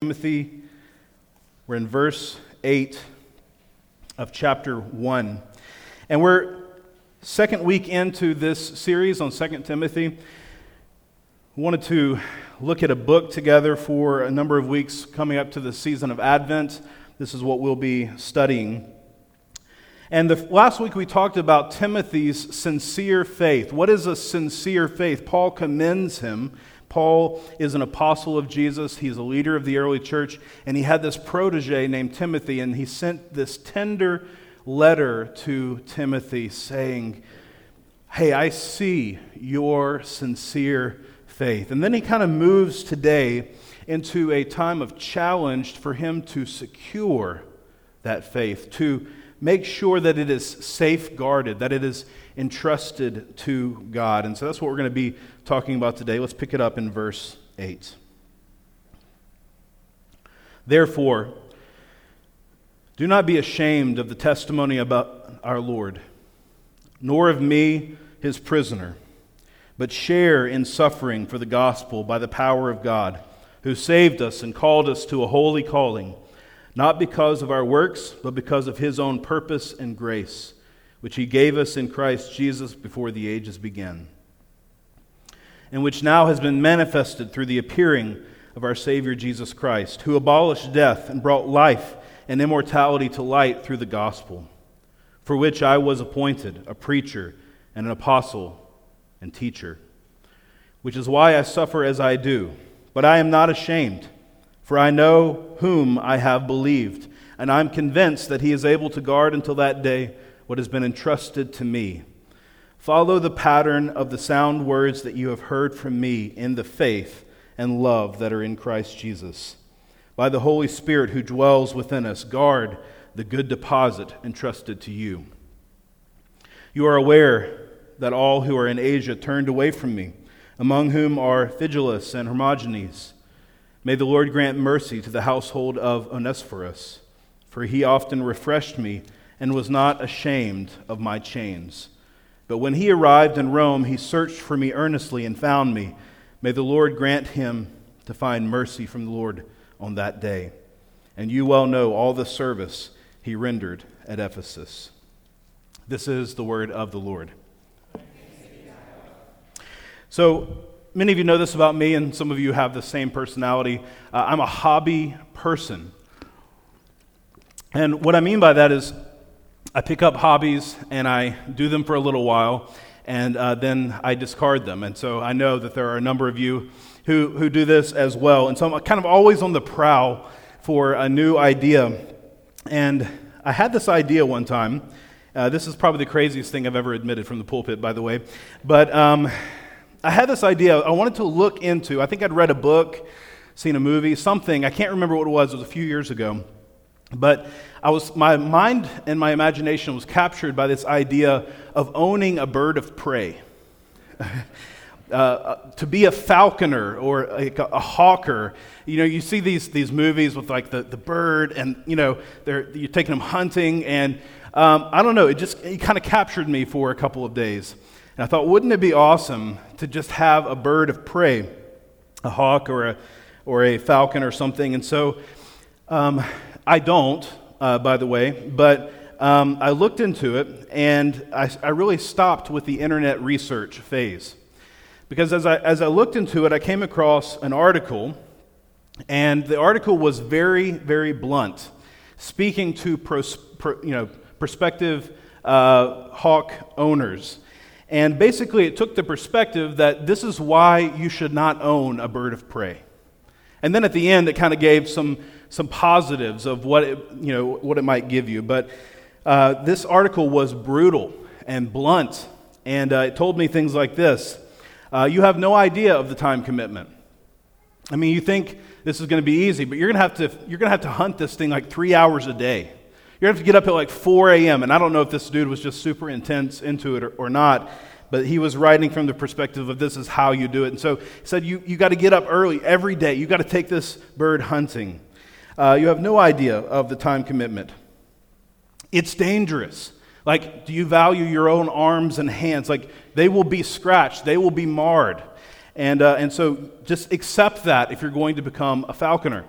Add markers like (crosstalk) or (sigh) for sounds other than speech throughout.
Timothy. We're in verse 8 of chapter 1. And we're second week into this series on 2 Timothy. We wanted to look at a book together for a number of weeks coming up to the season of Advent. This is what we'll be studying. And the, last week we talked about Timothy's sincere faith. What is a sincere faith? Paul commends him Paul is an apostle of Jesus. He's a leader of the early church. And he had this protege named Timothy. And he sent this tender letter to Timothy saying, Hey, I see your sincere faith. And then he kind of moves today into a time of challenge for him to secure that faith, to make sure that it is safeguarded, that it is entrusted to God. And so that's what we're going to be talking about today. Let's pick it up in verse 8. Therefore, do not be ashamed of the testimony about our Lord, nor of me, his prisoner, but share in suffering for the gospel by the power of God, who saved us and called us to a holy calling not because of our works, but because of his own purpose and grace, which he gave us in Christ Jesus before the ages began, and which now has been manifested through the appearing of our Savior Jesus Christ, who abolished death and brought life and immortality to light through the gospel, for which I was appointed a preacher and an apostle and teacher, which is why I suffer as I do. But I am not ashamed for I know whom I have believed, and I'm convinced that he is able to guard until that day what has been entrusted to me. Follow the pattern of the sound words that you have heard from me in the faith and love that are in Christ Jesus. By the Holy Spirit who dwells within us, guard the good deposit entrusted to you. You are aware that all who are in Asia turned away from me, among whom are Phygelus and Hermogenes. May the Lord grant mercy to the household of Onesiphorus, for he often refreshed me and was not ashamed of my chains. But when he arrived in Rome, he searched for me earnestly and found me. May the Lord grant him to find mercy from the Lord on that day. And you well know all the service he rendered at Ephesus. This is the word of the Lord. So, many of you know this about me, and some of you have the same personality. Uh, I'm a hobby person. And what I mean by that is, I pick up hobbies and I do them for a little while, and uh, then I discard them. And so I know that there are a number of you who, who do this as well. And so I'm kind of always on the prowl for a new idea. And I had this idea one time. Uh, this is probably the craziest thing I've ever admitted from the pulpit, by the way. But um, I had this idea I wanted to look into. I think I'd read a book, seen a movie, something. I can't remember what it was. It was a few years ago. But I was, my mind and my imagination was captured by this idea of owning a bird of prey. (laughs) Uh, uh, to be a falconer or a, a, hawker. You know, you see these, these movies with like the, the bird and, you know, they're, you're taking them hunting. And um, I don't know, it just it kind of captured me for a couple of days. And I thought, wouldn't it be awesome to just have a bird of prey, a hawk or a, or a falcon or something? And so um, I don't, uh, by the way, but um, I looked into it and I, I really stopped with the internet research phase. Because as I, as I looked into it, I came across an article, and the article was very, very blunt, speaking to pros, pro, you know, prospective uh, hawk owners. And basically, it took the perspective that this is why you should not own a bird of prey. And then at the end, it kind of gave some, some positives of what it, you know, what it might give you. But uh, this article was brutal and blunt, and uh, it told me things like this uh, You have no idea of the time commitment. I mean, you think this is going to be easy, but you're going to have to, you're going to have to hunt this thing like three hours a day. You're going to have to get up at like 4 a.m. And I don't know if this dude was just super intense into it or, or not, but he was writing from the perspective of this is how you do it. And so he said, You, you got to get up early every day. You got to take this bird hunting. Uh, you have no idea of the time commitment. It's dangerous. Like, do you value your own arms and hands? Like, they will be scratched, they will be marred. And, uh, and so just accept that if you're going to become a falconer.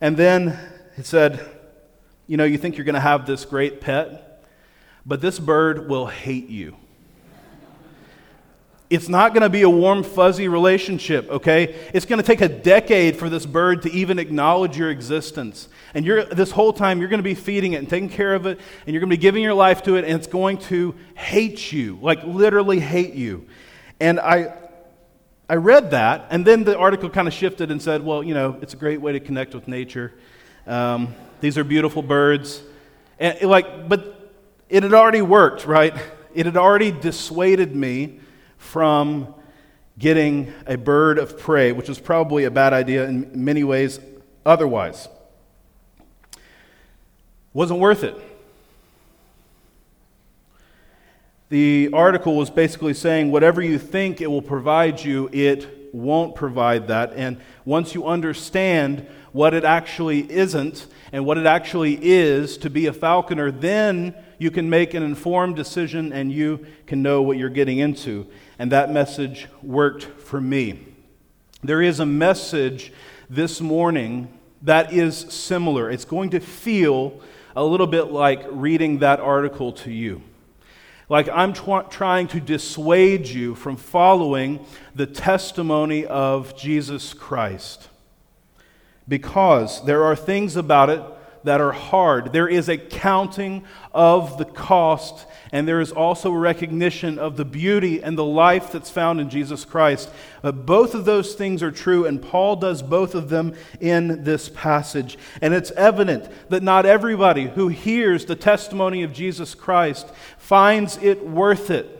And then he said, You know, you think you're going to have this great pet, but this bird will hate you. It's not going to be a warm, fuzzy relationship, okay? It's going to take a decade for this bird to even acknowledge your existence. And you're, this whole time, you're going to be feeding it and taking care of it, and you're going to be giving your life to it, and it's going to hate you, like literally hate you. And I, I read that, and then the article kind of shifted and said, well, you know, it's a great way to connect with nature. Um, these are beautiful birds. And it, like, but it had already worked, right? It had already dissuaded me from getting a bird of prey, which was probably a bad idea in many ways otherwise. Wasn't worth it. The article was basically saying whatever you think it will provide you, it won't provide that. And once you understand what it actually isn't and what it actually is to be a falconer, then you can make an informed decision and you can know what you're getting into and that message worked for me. There is a message this morning that is similar. It's going to feel a little bit like reading that article to you. Like I'm tw- trying to dissuade you from following the testimony of Jesus Christ. Because there are things about it that are hard. There is a counting of the cost and there is also a recognition of the beauty and the life that's found in Jesus Christ. Both of those things are true, and Paul does both of them in this passage. And it's evident that not everybody who hears the testimony of Jesus Christ finds it worth it,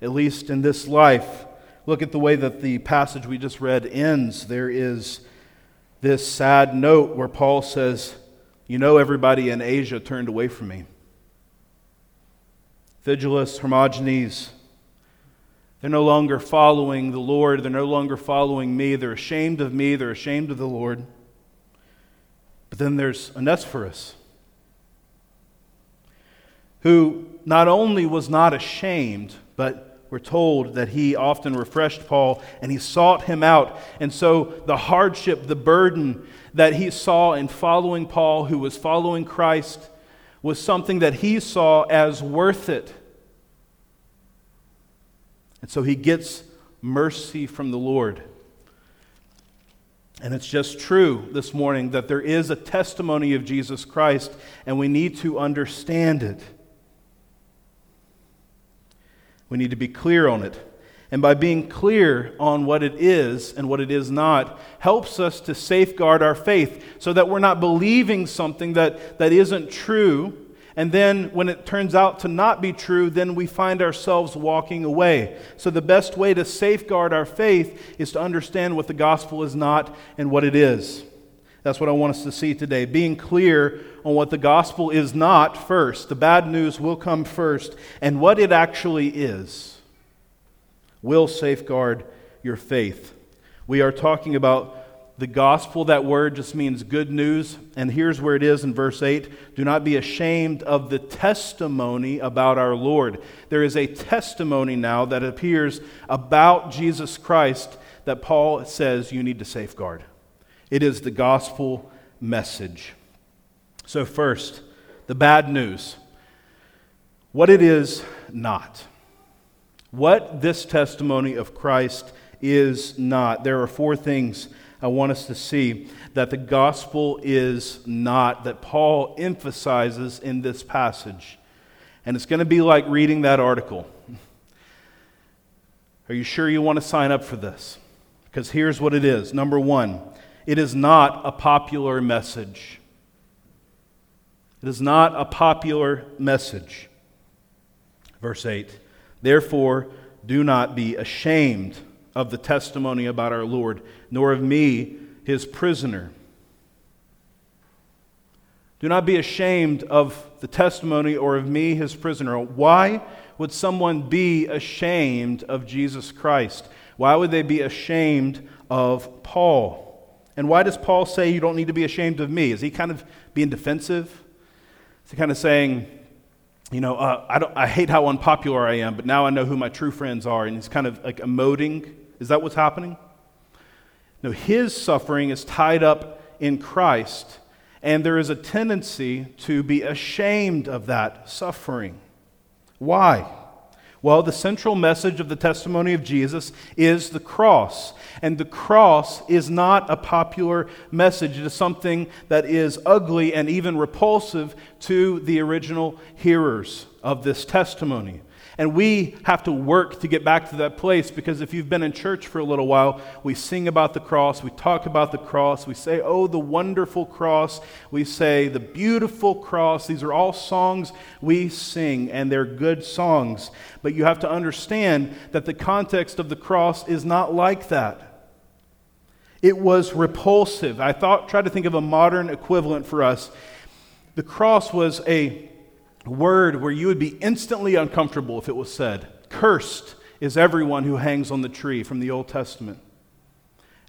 at least in this life. Look at the way that the passage we just read ends. There is this sad note where Paul says, You know, everybody in Asia turned away from me. Phygelus, Hermogenes, they're no longer following the Lord. They're no longer following me. They're ashamed of me. They're ashamed of the Lord. But then there's Onesiphorus, who not only was not ashamed, but we're told that he often refreshed Paul and he sought him out. And so the hardship, the burden that he saw in following Paul, who was following Christ, was something that he saw as worth it. And so he gets mercy from the Lord. And it's just true this morning that there is a testimony of Jesus Christ, and we need to understand it. We need to be clear on it and by being clear on what it is and what it is not, helps us to safeguard our faith so that we're not believing something that, that isn't true. And then when it turns out to not be true, then we find ourselves walking away. So the best way to safeguard our faith is to understand what the gospel is not and what it is. That's what I want us to see today. Being clear on what the gospel is not first. The bad news will come first. And what it actually is will safeguard your faith. We are talking about the gospel. That word just means good news. And here's where it is in verse 8 Do not be ashamed of the testimony about our Lord. There is a testimony now that appears about Jesus Christ that Paul says you need to safeguard. It is the gospel message. So, first, the bad news what it is not what this testimony of Christ is not. There are four things I want us to see that the gospel is not, that Paul emphasizes in this passage. And it's going to be like reading that article. Are you sure you want to sign up for this? Because here's what it is. Number one, it is not a popular message. It is not a popular message. Verse 8 Therefore, do not be ashamed of the testimony about our Lord, nor of me, his prisoner. Do not be ashamed of the testimony or of me, his prisoner. Why would someone be ashamed of Jesus Christ? Why would they be ashamed of Paul? And why does Paul say you don't need to be ashamed of me? Is he kind of being defensive? Is he kind of saying, you know, uh, I, I hate how unpopular I am, but now I know who my true friends are. And he's kind of like emoting. Is that what's happening? No, his suffering is tied up in Christ, and there is a tendency to be ashamed of that suffering. Why? Well, the central message of the testimony of Jesus is the cross. And the cross is not a popular message. It is something that is ugly and even repulsive to the original hearers of this testimony. And we have to work to get back to that place because if you've been in church for a little while, we sing about the cross, we talk about the cross, we say, Oh, the wonderful cross, we say, The beautiful cross. These are all songs we sing, and they're good songs. But you have to understand that the context of the cross is not like that. It was repulsive. I thought, try to think of a modern equivalent for us. The cross was a word where you would be instantly uncomfortable if it was said. Cursed is everyone who hangs on the tree from the Old Testament.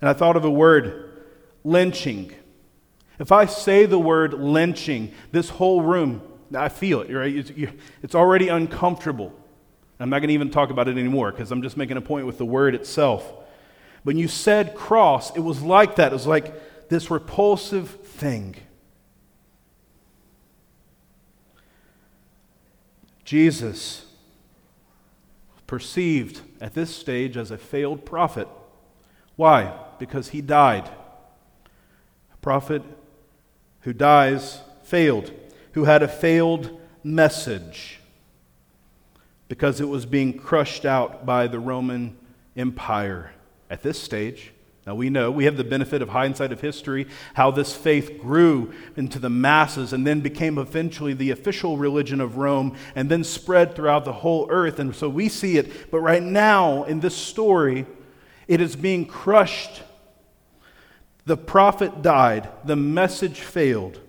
And I thought of a word, lynching. If I say the word lynching, this whole room, I feel it, right? It's already uncomfortable. I'm not going to even talk about it anymore because I'm just making a point with the word itself. When you said cross, it was like that. It was like this repulsive thing. Jesus, perceived at this stage as a failed prophet. Why? Because he died. A prophet who dies failed, who had a failed message because it was being crushed out by the Roman Empire at this stage. Now, we know, we have the benefit of hindsight of history, how this faith grew into the masses and then became eventually the official religion of Rome and then spread throughout the whole earth. And so we see it. But right now, in this story, it is being crushed. The prophet died, the message failed,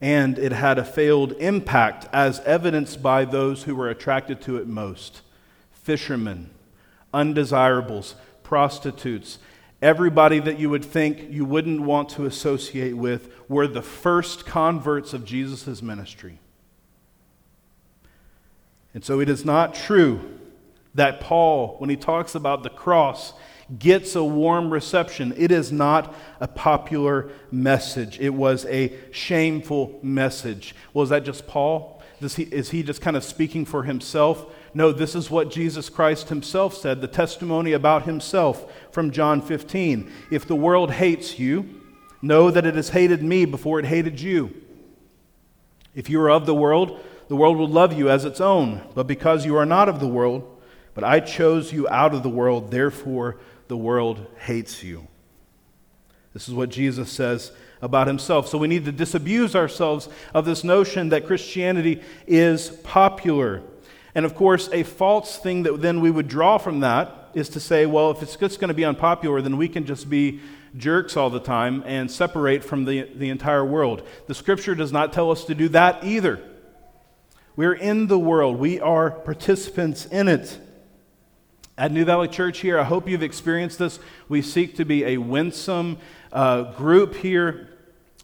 and it had a failed impact, as evidenced by those who were attracted to it most fishermen, undesirables prostitutes, everybody that you would think you wouldn't want to associate with were the first converts of Jesus' ministry. And so it is not true that Paul, when he talks about the cross, gets a warm reception. It is not a popular message. It was a shameful message. Well, that just Paul? He, is he just kind of speaking for himself? No, this is what Jesus Christ himself said, the testimony about himself from John 15. If the world hates you, know that it has hated me before it hated you. If you are of the world, the world will love you as its own. But because you are not of the world, but I chose you out of the world, therefore the world hates you. This is what Jesus says about himself. So we need to disabuse ourselves of this notion that Christianity is popular. And of course, a false thing that then we would draw from that is to say, well, if it's just going to be unpopular, then we can just be jerks all the time and separate from the, the entire world. The scripture does not tell us to do that either. We're in the world, we are participants in it. At New Valley Church here, I hope you've experienced this. We seek to be a winsome uh, group here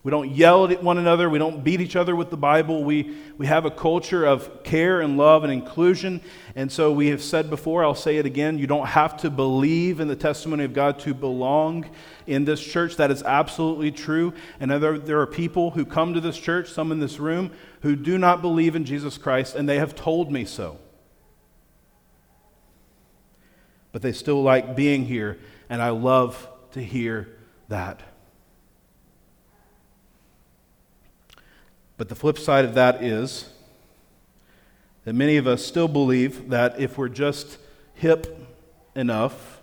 we don't yell at one another. We don't beat each other with the Bible. We, we have a culture of care and love and inclusion. And so we have said before, I'll say it again, you don't have to believe in the testimony of God to belong in this church. That is absolutely true. And there, there are people who come to this church, some in this room, who do not believe in Jesus Christ, and they have told me so. But they still like being here, and I love to hear that. But the flip side of that is that many of us still believe that if we're just hip enough,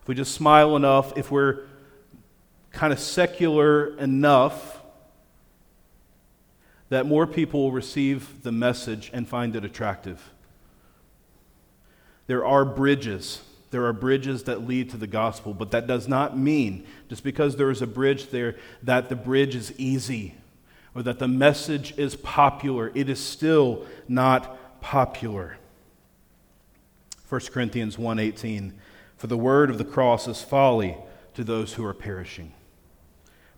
if we just smile enough, if we're kind of secular enough, that more people will receive the message and find it attractive. There are bridges. There are bridges that lead to the gospel, but that does not mean, just because there is a bridge there, that the bridge is easy or that the message is popular. It is still not popular. 1 Corinthians 1:18 For the word of the cross is folly to those who are perishing.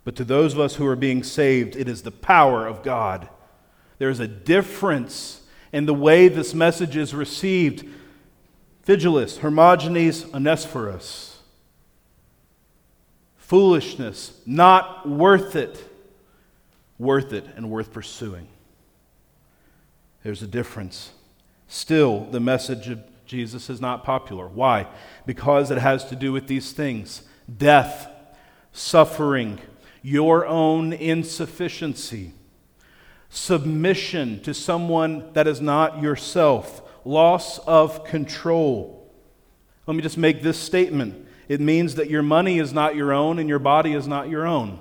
But to those of us who are being saved, it is the power of God. There is a difference in the way this message is received. Phygelus, Hermogenes, Onesiphorus. foolishness, not worth it. Worth it and worth pursuing. There's a difference. Still, the message of Jesus is not popular. Why? Because it has to do with these things death, suffering, your own insufficiency, submission to someone that is not yourself, loss of control. Let me just make this statement it means that your money is not your own and your body is not your own.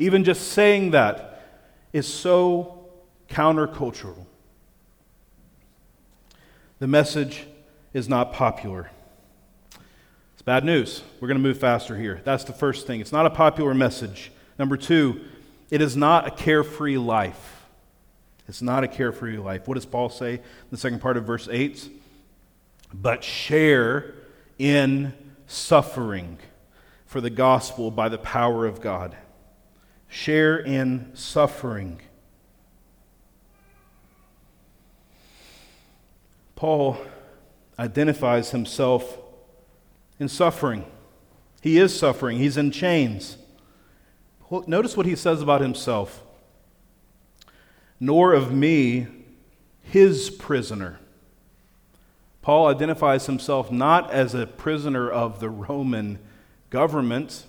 Even just saying that is so countercultural. The message is not popular. It's bad news. We're going to move faster here. That's the first thing. It's not a popular message. Number two, it is not a carefree life. It's not a carefree life. What does Paul say in the second part of verse 8? But share in suffering for the gospel by the power of God. Share in suffering. Paul identifies himself in suffering. He is suffering, he's in chains. Notice what he says about himself nor of me, his prisoner. Paul identifies himself not as a prisoner of the Roman government,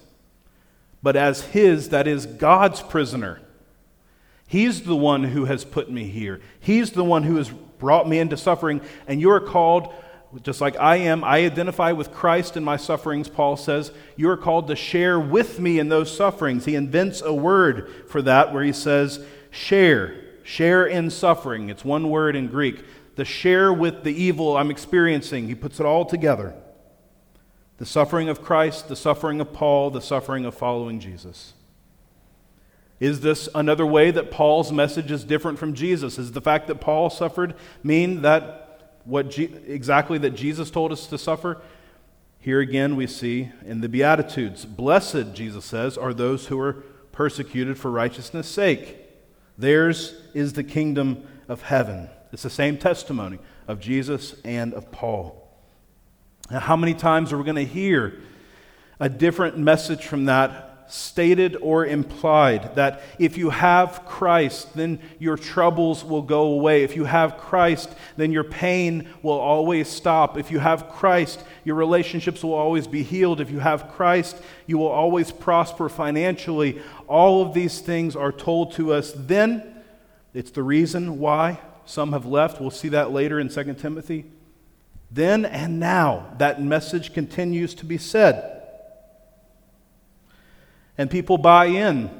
but as his, that is, God's prisoner. He's the one who has put me here. He's the one who has brought me into suffering, and you are called just like I am, I identify with Christ in my sufferings, Paul says. You are called to share with me in those sufferings. He invents a word for that where he says, share. Share in suffering. It's one word in Greek. The share with the evil I'm experiencing. He puts it all together. The suffering of Christ, the suffering of Paul, the suffering of following Jesus. Is this another way that Paul's message is different from Jesus? Is the fact that Paul suffered mean that what exactly that Jesus told us to suffer? Here again, we see in the Beatitudes Blessed, Jesus says, are those who are persecuted for righteousness' sake. Theirs is the kingdom of heaven. It's the same testimony of Jesus and of Paul. How many times are we going to hear a different message from that stated or implied that if you have Christ, then your troubles will go away. If you have Christ, then your pain will always stop. If you have Christ, your relationships will always be healed. If you have Christ, you will always prosper financially. All of these things are told to us. Then, it's the reason why some have left. We'll see that later in 2 Timothy. Then and now, that message continues to be said and people buy in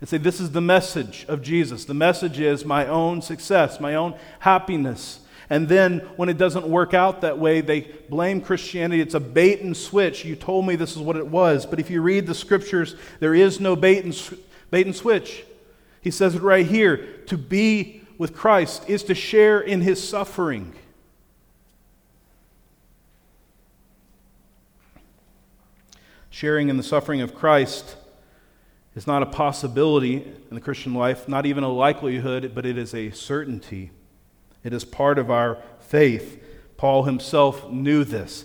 and say, This is the message of Jesus. The message is my own success, my own happiness. And then when it doesn't work out that way, they blame Christianity. It's a bait and switch. You told me this is what it was. But if you read the scriptures, there is no bait and, bait and switch. He says it right here to be with Christ is to share in his suffering. Sharing in the suffering of Christ is not a possibility in the Christian life, not even a likelihood, but it is a certainty. It is part of our faith. Paul himself knew this.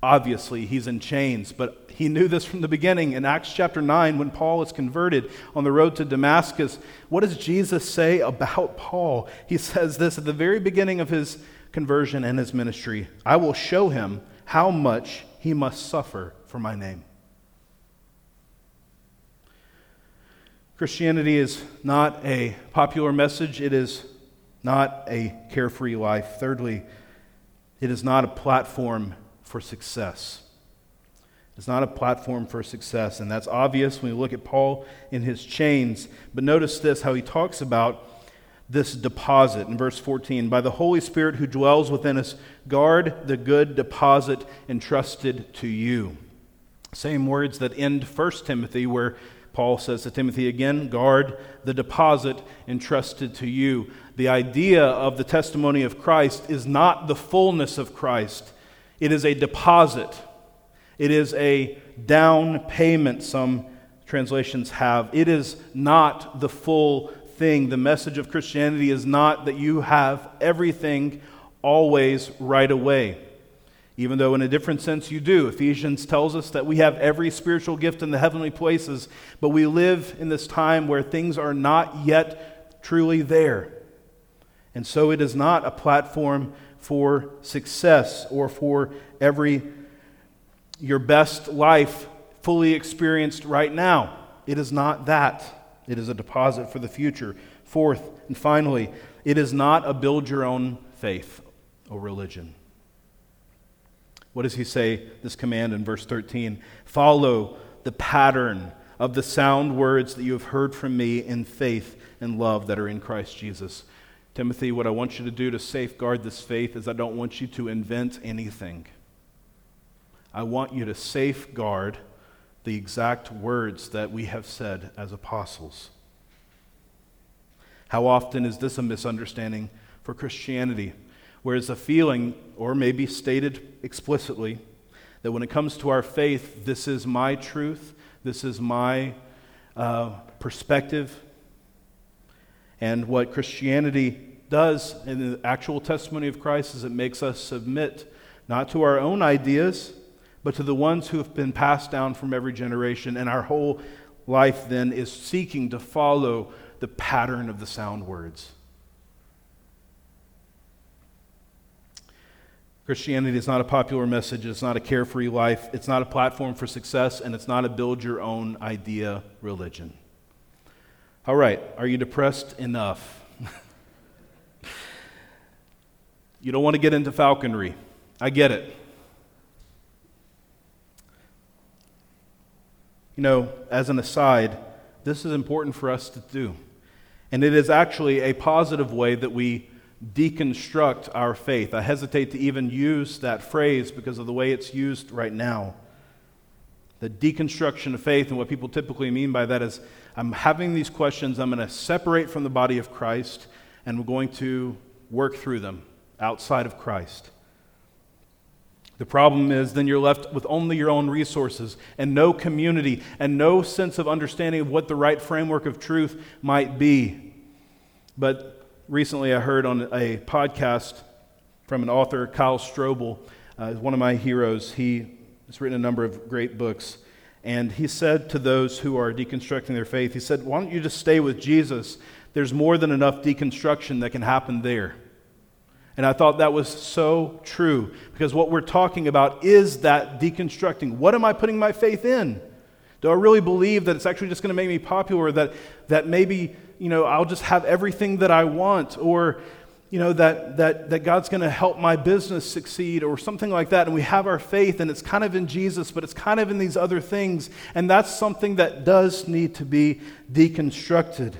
Obviously, he's in chains, but he knew this from the beginning. In Acts chapter 9, when Paul is converted on the road to Damascus, what does Jesus say about Paul? He says this at the very beginning of his conversion and his ministry I will show him how much he must suffer for my name. Christianity is not a popular message, it is not a carefree life. Thirdly, it is not a platform for success. It's not a platform for success, and that's obvious when you look at Paul in his chains. But notice this how he talks about this deposit in verse 14. By the Holy Spirit who dwells within us, guard the good deposit entrusted to you. Same words that end 1 Timothy, where Paul says to Timothy again, guard the deposit entrusted to you. The idea of the testimony of Christ is not the fullness of Christ, it is a deposit, it is a down payment, some translations have. It is not the full thing. The message of Christianity is not that you have everything always right away. Even though in a different sense you do. Ephesians tells us that we have every spiritual gift in the heavenly places, but we live in this time where things are not yet truly there. And so it is not a platform for success or for every your best life fully experienced right now. It is not that. It is a deposit for the future. Fourth and finally, it is not a build your own faith or religion. What does he say, this command in verse 13? Follow the pattern of the sound words that you have heard from me in faith and love that are in Christ Jesus. Timothy, what I want you to do to safeguard this faith is I don't want you to invent anything. I want you to safeguard the exact words that we have said as apostles. How often is this a misunderstanding for Christianity? Whereas a feeling, or maybe stated explicitly, that when it comes to our faith, this is my truth, this is my uh, perspective. And what Christianity does in the actual testimony of Christ is it makes us submit not to our own ideas, but to the ones who have been passed down from every generation. And our whole life then is seeking to follow the pattern of the sound words. Christianity is not a popular message. It's not a carefree life. It's not a platform for success, and it's not a build your own idea religion. All right, are you depressed enough? (laughs) you don't want to get into falconry. I get it. You know, as an aside, this is important for us to do. And it is actually a positive way that we deconstruct our faith. I hesitate to even use that phrase because of the way it's used right now. The deconstruction of faith, and what people typically mean by that is I'm having these questions, I'm going to separate from the body of Christ, and we're going to work through them outside of Christ. The problem is then you're left with only your own resources and no community and no sense of understanding of what the right framework of truth might be. But recently I heard on a podcast from an author, Kyle Strobel, uh, one of my heroes. He has written a number of great books. And he said to those who are deconstructing their faith, he said, Why don't you just stay with Jesus? There's more than enough deconstruction that can happen there. And I thought that was so true because what we're talking about is that deconstructing. What am I putting my faith in? Do I really believe that it's actually just going to make me popular, that, that maybe, you know, I'll just have everything that I want, or, you know, that, that, that God's going to help my business succeed, or something like that. And we have our faith, and it's kind of in Jesus, but it's kind of in these other things. And that's something that does need to be deconstructed.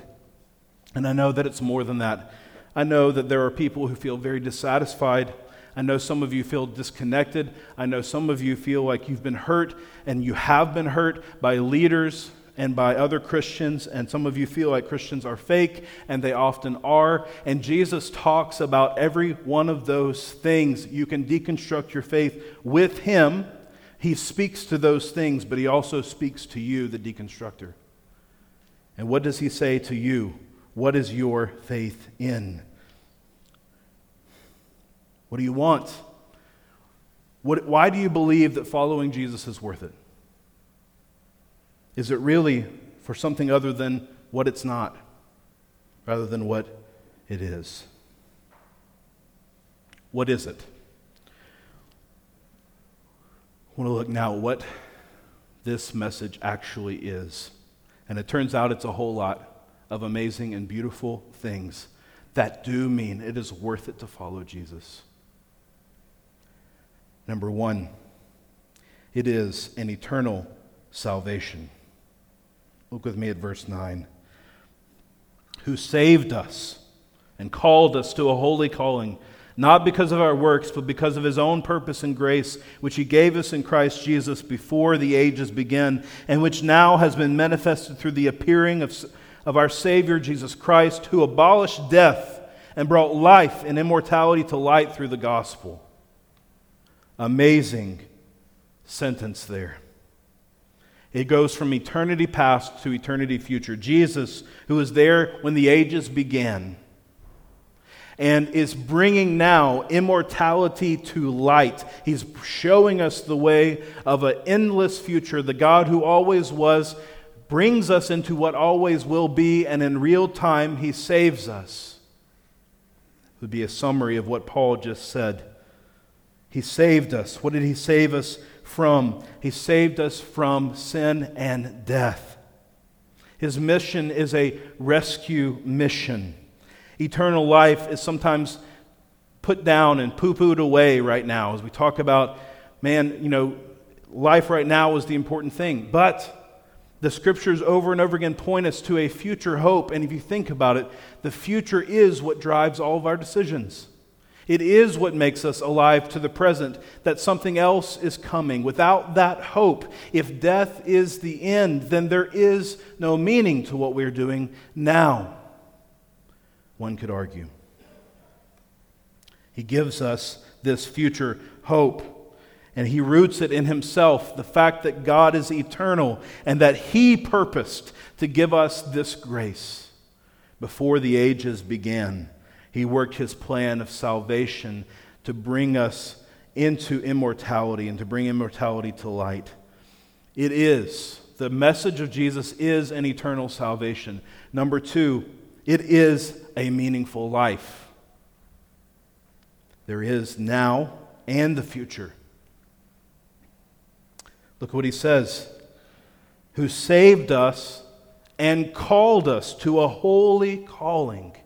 And I know that it's more than that. I know that there are people who feel very dissatisfied. I know some of you feel disconnected. I know some of you feel like you've been hurt and you have been hurt by leaders and by other Christians, and some of you feel like Christians are fake, and they often are. And Jesus talks about every one of those things. You can deconstruct your faith with Him. He speaks to those things, but He also speaks to you, the deconstructor. And what does He say to you? What is your faith in? What do you want? What, why do you believe that following Jesus is worth it? Is it really for something other than what it's not, rather than what it is? What is it? I want to look now at what this message actually is. And it turns out it's a whole lot of amazing and beautiful things that do mean it is worth it to follow Jesus. Number one, it is an eternal salvation. Look with me at verse 9. Who saved us and called us to a holy calling, not because of our works, but because of his own purpose and grace, which he gave us in Christ Jesus before the ages began, and which now has been manifested through the appearing of of our Savior Jesus Christ, who abolished death and brought life and immortality to light through the gospel. Amazing sentence there. It goes from eternity past to eternity future. Jesus, who was there when the ages began. and is bringing now immortality to light. He's showing us the way of an endless future. The God who always was brings us into what always will be, and in real time, He saves us. It would be a summary of what Paul just said. He saved us. What did He save us from? He saved us from sin and death. His mission is a rescue mission. Eternal life is sometimes put down and poo pooed away right now as we talk about, man, you know, life right now is the important thing. But the scriptures over and over again point us to a future hope. And if you think about it, the future is what drives all of our decisions. It is what makes us alive to the present, that something else is coming. Without that hope, if death is the end, then there is no meaning to what we're doing now one could argue. He gives us this future hope, and he roots it in himself the fact that God is eternal and that he purposed to give us this grace before the ages began. He worked his plan of salvation to bring us into immortality and to bring immortality to light. It is, the message of Jesus is an eternal salvation. Number two, it is a meaningful life. There is now and the future. Look what he says who saved us and called us to a holy calling.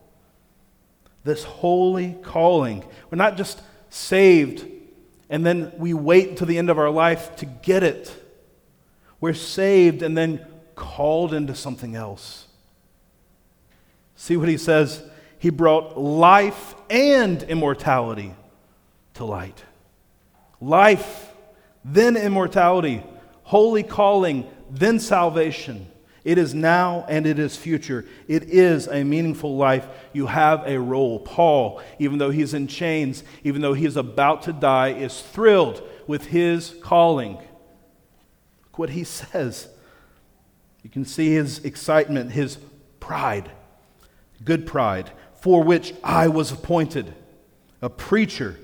This holy calling. We're not just saved and then we wait until the end of our life to get it. We're saved and then called into something else. See what he says? He brought life and immortality to light. Life, then immortality. Holy calling, then salvation. It is now and it is future. It is a meaningful life. You have a role. Paul, even though he's in chains, even though he is about to die, is thrilled with his calling. Look what he (laughs) says. You can see his excitement, his pride good pride, for which I was appointed, a preacher.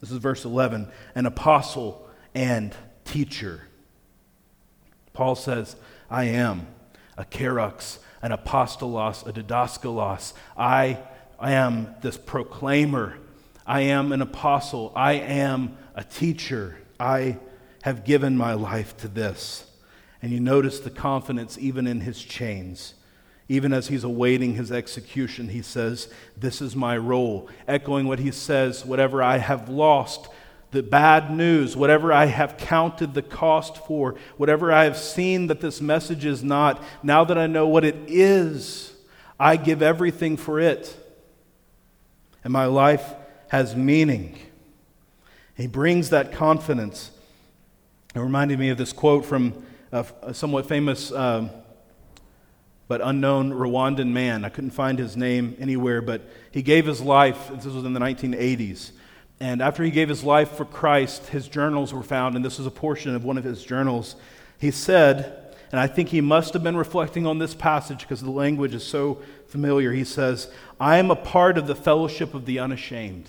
This is verse 11, an apostle and teacher. Paul says, I am a kerux, an apostolos, a didaskalos. I, I am this proclaimer. I am an apostle. I am a teacher. I have given my life to this. And you notice the confidence even in his chains. Even as he's awaiting his execution, he says, This is my role. Echoing what he says, whatever I have lost, the bad news, whatever I have counted the cost for, whatever I have seen that this message is not, now that I know what it is, I give everything for it. And my life has meaning. He brings that confidence. It reminded me of this quote from a, somewhat famous. Um, but unknown Rwandan man. I couldn't find his name anywhere, but he gave his life. This was in the 1980s. And after he gave his life for Christ, his journals were found, and this is a portion of one of his journals. He said, and I think he must have been reflecting on this passage because the language is so familiar. He says, I am a part of the fellowship of the unashamed.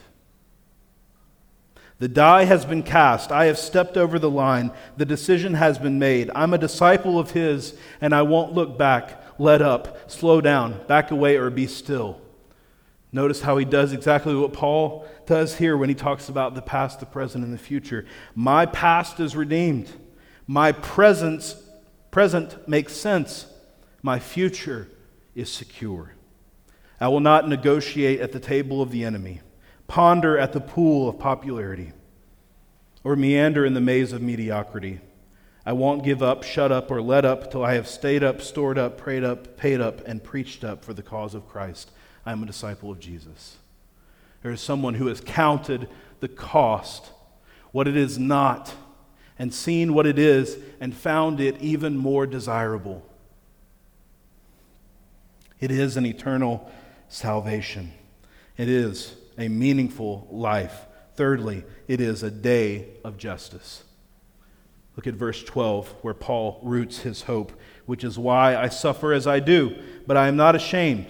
The die has been cast. I have stepped over the line. The decision has been made. I'm a disciple of his, and I won't look back let up, slow down, back away, or be still. Notice how he does exactly what Paul does here when he talks about the past, the present, and the future. My past is redeemed. My presence, present makes sense. My future is secure. I will not negotiate at the table of the enemy, ponder at the pool of popularity, or meander in the maze of mediocrity. I won't give up, shut up, or let up till I have stayed up, stored up, prayed up, paid up, and preached up for the cause of Christ. I am a disciple of Jesus. There is someone who has counted the cost, what it is not, and seen what it is, and found it even more desirable. It is an eternal salvation. It is a meaningful life. Thirdly, it is a day of justice. Look at verse 12, where Paul roots his hope, which is why I suffer as I do. But I am not ashamed,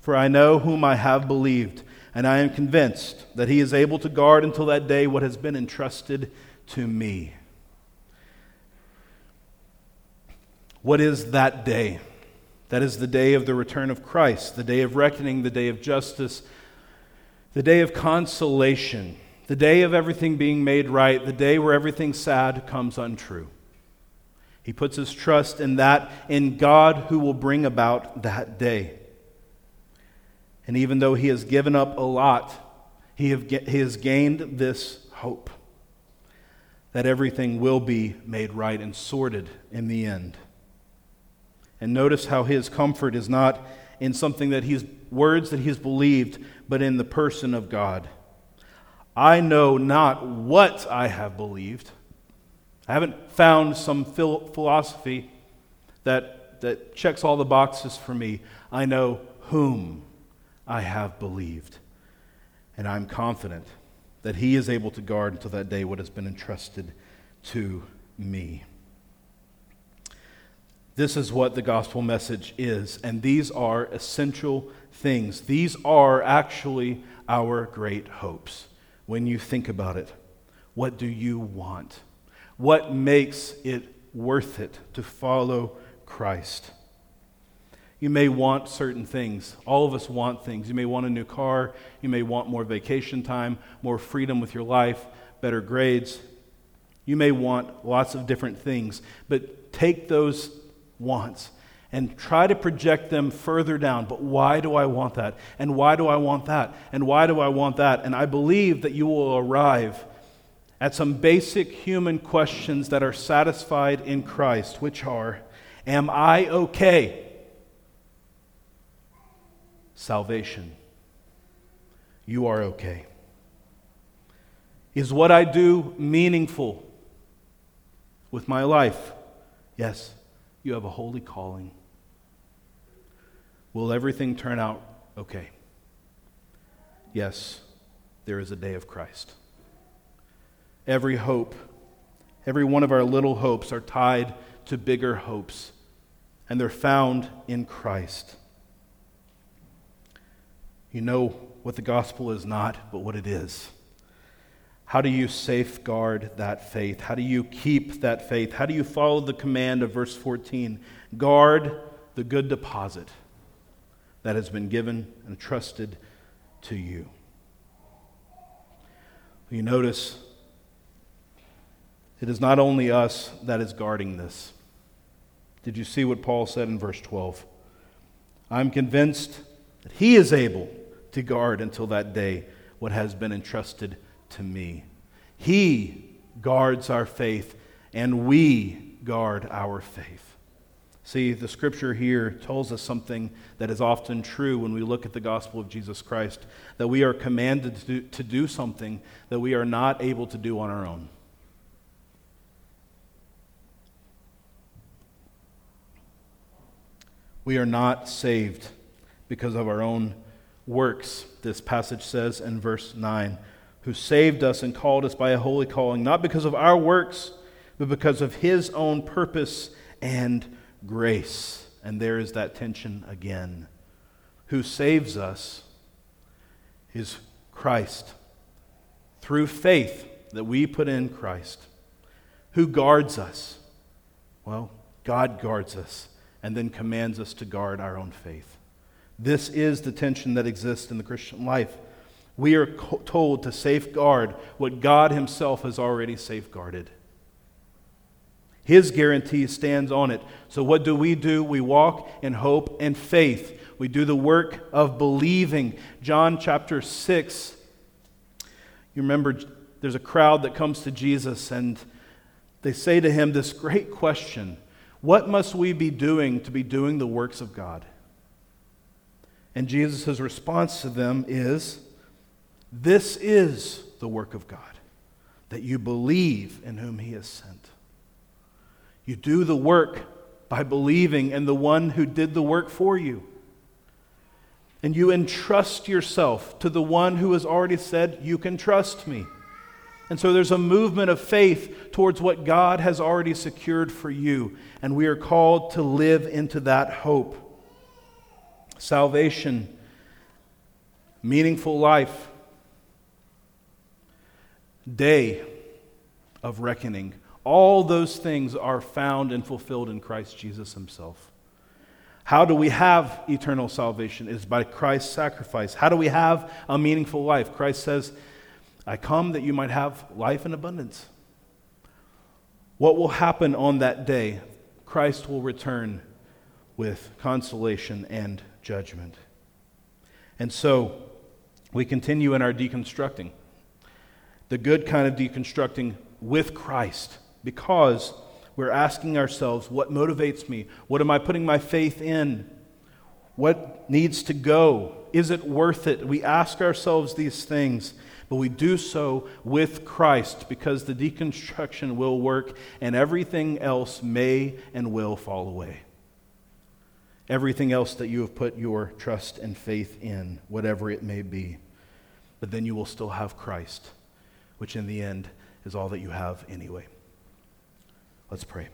for I know whom I have believed, and I am convinced that he is able to guard until that day what has been entrusted to me. What is that day? That is the day of the return of Christ, the day of reckoning, the day of justice, the day of consolation, the day of everything being made right, the day where everything sad comes untrue. He puts his trust in that, in God who will bring about that day. And even though he has given up a lot, he, have, he has gained this hope that everything will be made right and sorted in the end. And notice how his comfort is not in something that he's words that he's believed, but in the person of God. I know not what I have believed. I haven't found some philosophy that, that checks all the boxes for me. I know whom I have believed. And I'm confident that He is able to guard until that day what has been entrusted to me. This is what the gospel message is, and these are essential things. These are actually our great hopes. When you think about it, what do you want? What makes it worth it to follow Christ? You may want certain things. All of us want things. You may want a new car. You may want more vacation time, more freedom with your life, better grades. You may want lots of different things. But take those wants and try to project them further down. But why do I want that? And why do I want that? And why do I want that? And I believe that you will arrive at some basic human questions that are satisfied in Christ, which are Am I okay? Salvation. You are okay. Is what I do meaningful with my life? Yes, you have a holy calling. Will everything turn out okay? Yes, there is a day of Christ every hope, every one of our little hopes are tied to bigger hopes, and they're found in Christ. You know what the gospel is not, but what it is. How do you safeguard that faith? How do you keep that faith? How do you follow the command of verse 14? Guard the good deposit that has been given and trusted to you. You notice it is not only us that is guarding this. Did you see what Paul said in verse 12? I'm convinced that he is able to guard until that day what has been entrusted to me. He guards our faith, and we guard our faith. See, the scripture here tells us something that is often true when we look at the gospel of Jesus Christ that we are commanded to do, to do something that we are not able to do on our own. We are not saved because of our own works, this passage says in verse 9, who saved us and called us by a holy calling, not because of our works, but because of his own purpose and grace. And there is that tension again. Who saves us is Christ through faith that we put in Christ. Who guards us? Well, God guards us and then commands us to guard our own faith. This is the tension that exists in the Christian life. We are co- told to safeguard what God Himself has already safeguarded. His guarantee stands on it. So, what do we do? We walk in hope and faith. We do the work of believing. John chapter 6. You remember, there's a crowd that comes to Jesus and they say to him this great question what must we be doing to be doing the works of God? And Jesus' response to them is This is the work of God, that you believe in whom He has sent. You do the work by believing in the one who did the work for you. And you entrust yourself to the one who has already said, You can trust me. And so there's a movement of faith towards what God has already secured for you. And we are called to live into that hope. Salvation meaningful life, day of reckoning. All those things are found and fulfilled in Christ Jesus himself. How do we have eternal salvation? Is by Christ's sacrifice. How do we have a meaningful life? Christ says, I come that you might have life in abundance. What will happen on that day? Christ will return with consolation and judgment. And so we continue in our deconstructing. The good kind of deconstructing with Christ because we're asking ourselves what motivates me? What am I putting my faith in? What needs to go? Is it worth it? We ask ourselves these things, but we do so with Christ because the deconstruction will work and everything else may and will fall away. Everything else that you have put your trust and faith in, whatever it may be. But then you will still have Christ, which in the end is all that you have anyway. Let's pray.